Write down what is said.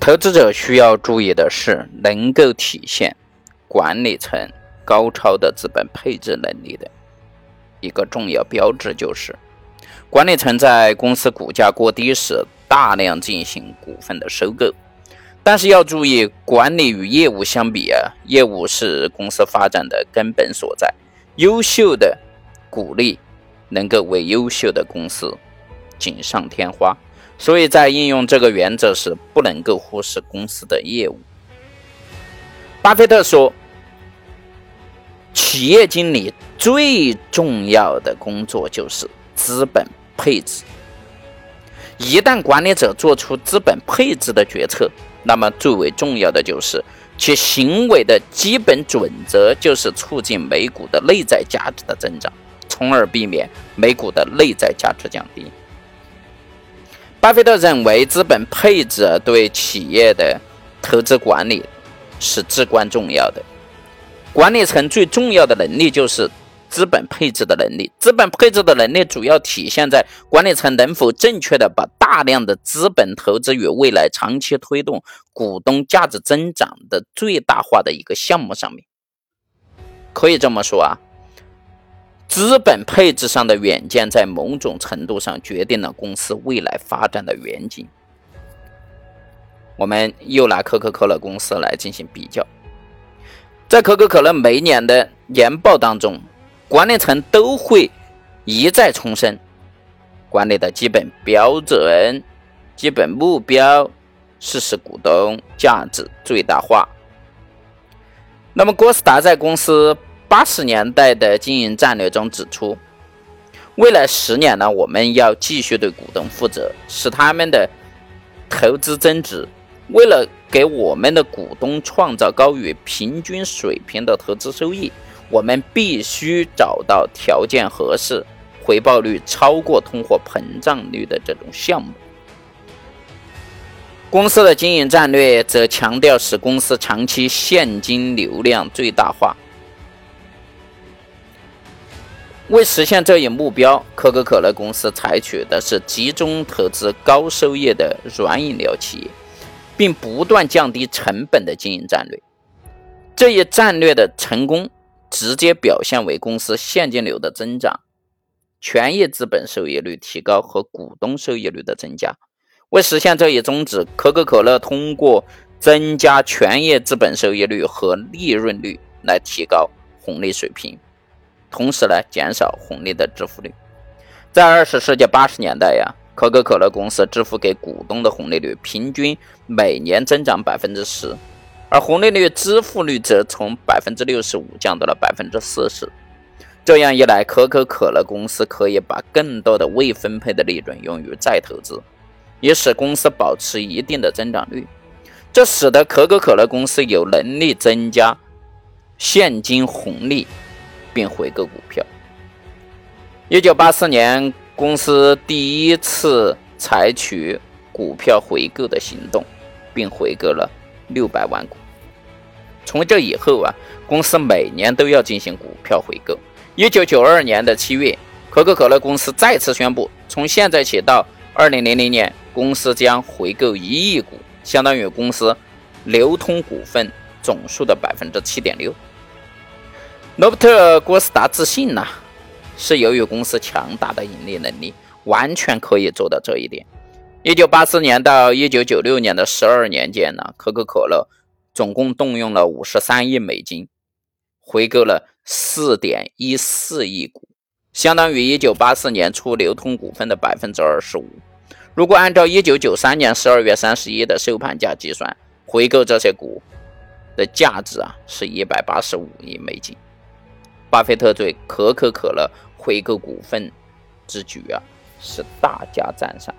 投资者需要注意的是，能够体现管理层高超的资本配置能力的一个重要标志，就是管理层在公司股价过低时大量进行股份的收购。但是要注意，管理与业务相比啊，业务是公司发展的根本所在。优秀的鼓励能够为优秀的公司锦上添花。所以在应用这个原则时，不能够忽视公司的业务。巴菲特说：“企业经理最重要的工作就是资本配置。一旦管理者做出资本配置的决策，那么最为重要的就是其行为的基本准则就是促进美股的内在价值的增长，从而避免美股的内在价值降低。”巴菲特认为，资本配置对企业的投资管理是至关重要的。管理层最重要的能力就是资本配置的能力。资本配置的能力主要体现在管理层能否正确的把大量的资本投资于未来长期推动股东价值增长的最大化的一个项目上面。可以这么说啊。资本配置上的远见，在某种程度上决定了公司未来发展的远景。我们又拿可口可乐公司来进行比较，在可口可乐每年的年报当中，管理层都会一再重申管理的基本标准、基本目标是使股东价值最大化。那么，郭士达在公司。八十年代的经营战略中指出，未来十年呢，我们要继续对股东负责，使他们的投资增值。为了给我们的股东创造高于平均水平的投资收益，我们必须找到条件合适、回报率超过通货膨胀率的这种项目。公司的经营战略则强调使公司长期现金流量最大化。为实现这一目标，可口可乐公司采取的是集中投资高收益的软饮料企业，并不断降低成本的经营战略。这一战略的成功，直接表现为公司现金流的增长、权益资本收益率提高和股东收益率的增加。为实现这一宗旨，可口可乐通过增加权益资本收益率和利润率来提高红利水平。同时呢，减少红利的支付率。在二十世纪八十年代呀，可口可乐公司支付给股东的红利率平均每年增长百分之十，而红利率支付率则从百分之六十五降到了百分之四十。这样一来，可口可乐公司可以把更多的未分配的利润用于再投资，也使公司保持一定的增长率。这使得可口可乐公司有能力增加现金红利。并回购股票。一九八四年，公司第一次采取股票回购的行动，并回购了六百万股。从这以后啊，公司每年都要进行股票回购。一九九二年的七月，可口可乐公司再次宣布，从现在起到二零零零年，公司将回购一亿股，相当于公司流通股份总数的百分之七点六。罗伯特·郭斯达自信呐，是由于公司强大的盈利能力，完全可以做到这一点。一九八四年到一九九六年的十二年间呢，可口可乐总共动用了五十三亿美金，回购了四点一四亿股，相当于一九八四年初流通股份的百分之二十五。如果按照一九九三年十二月三十一的收盘价计算，回购这些股的价值啊，是一百八十五亿美金。巴菲特对可口可乐回购股份之举啊，是大加赞赏。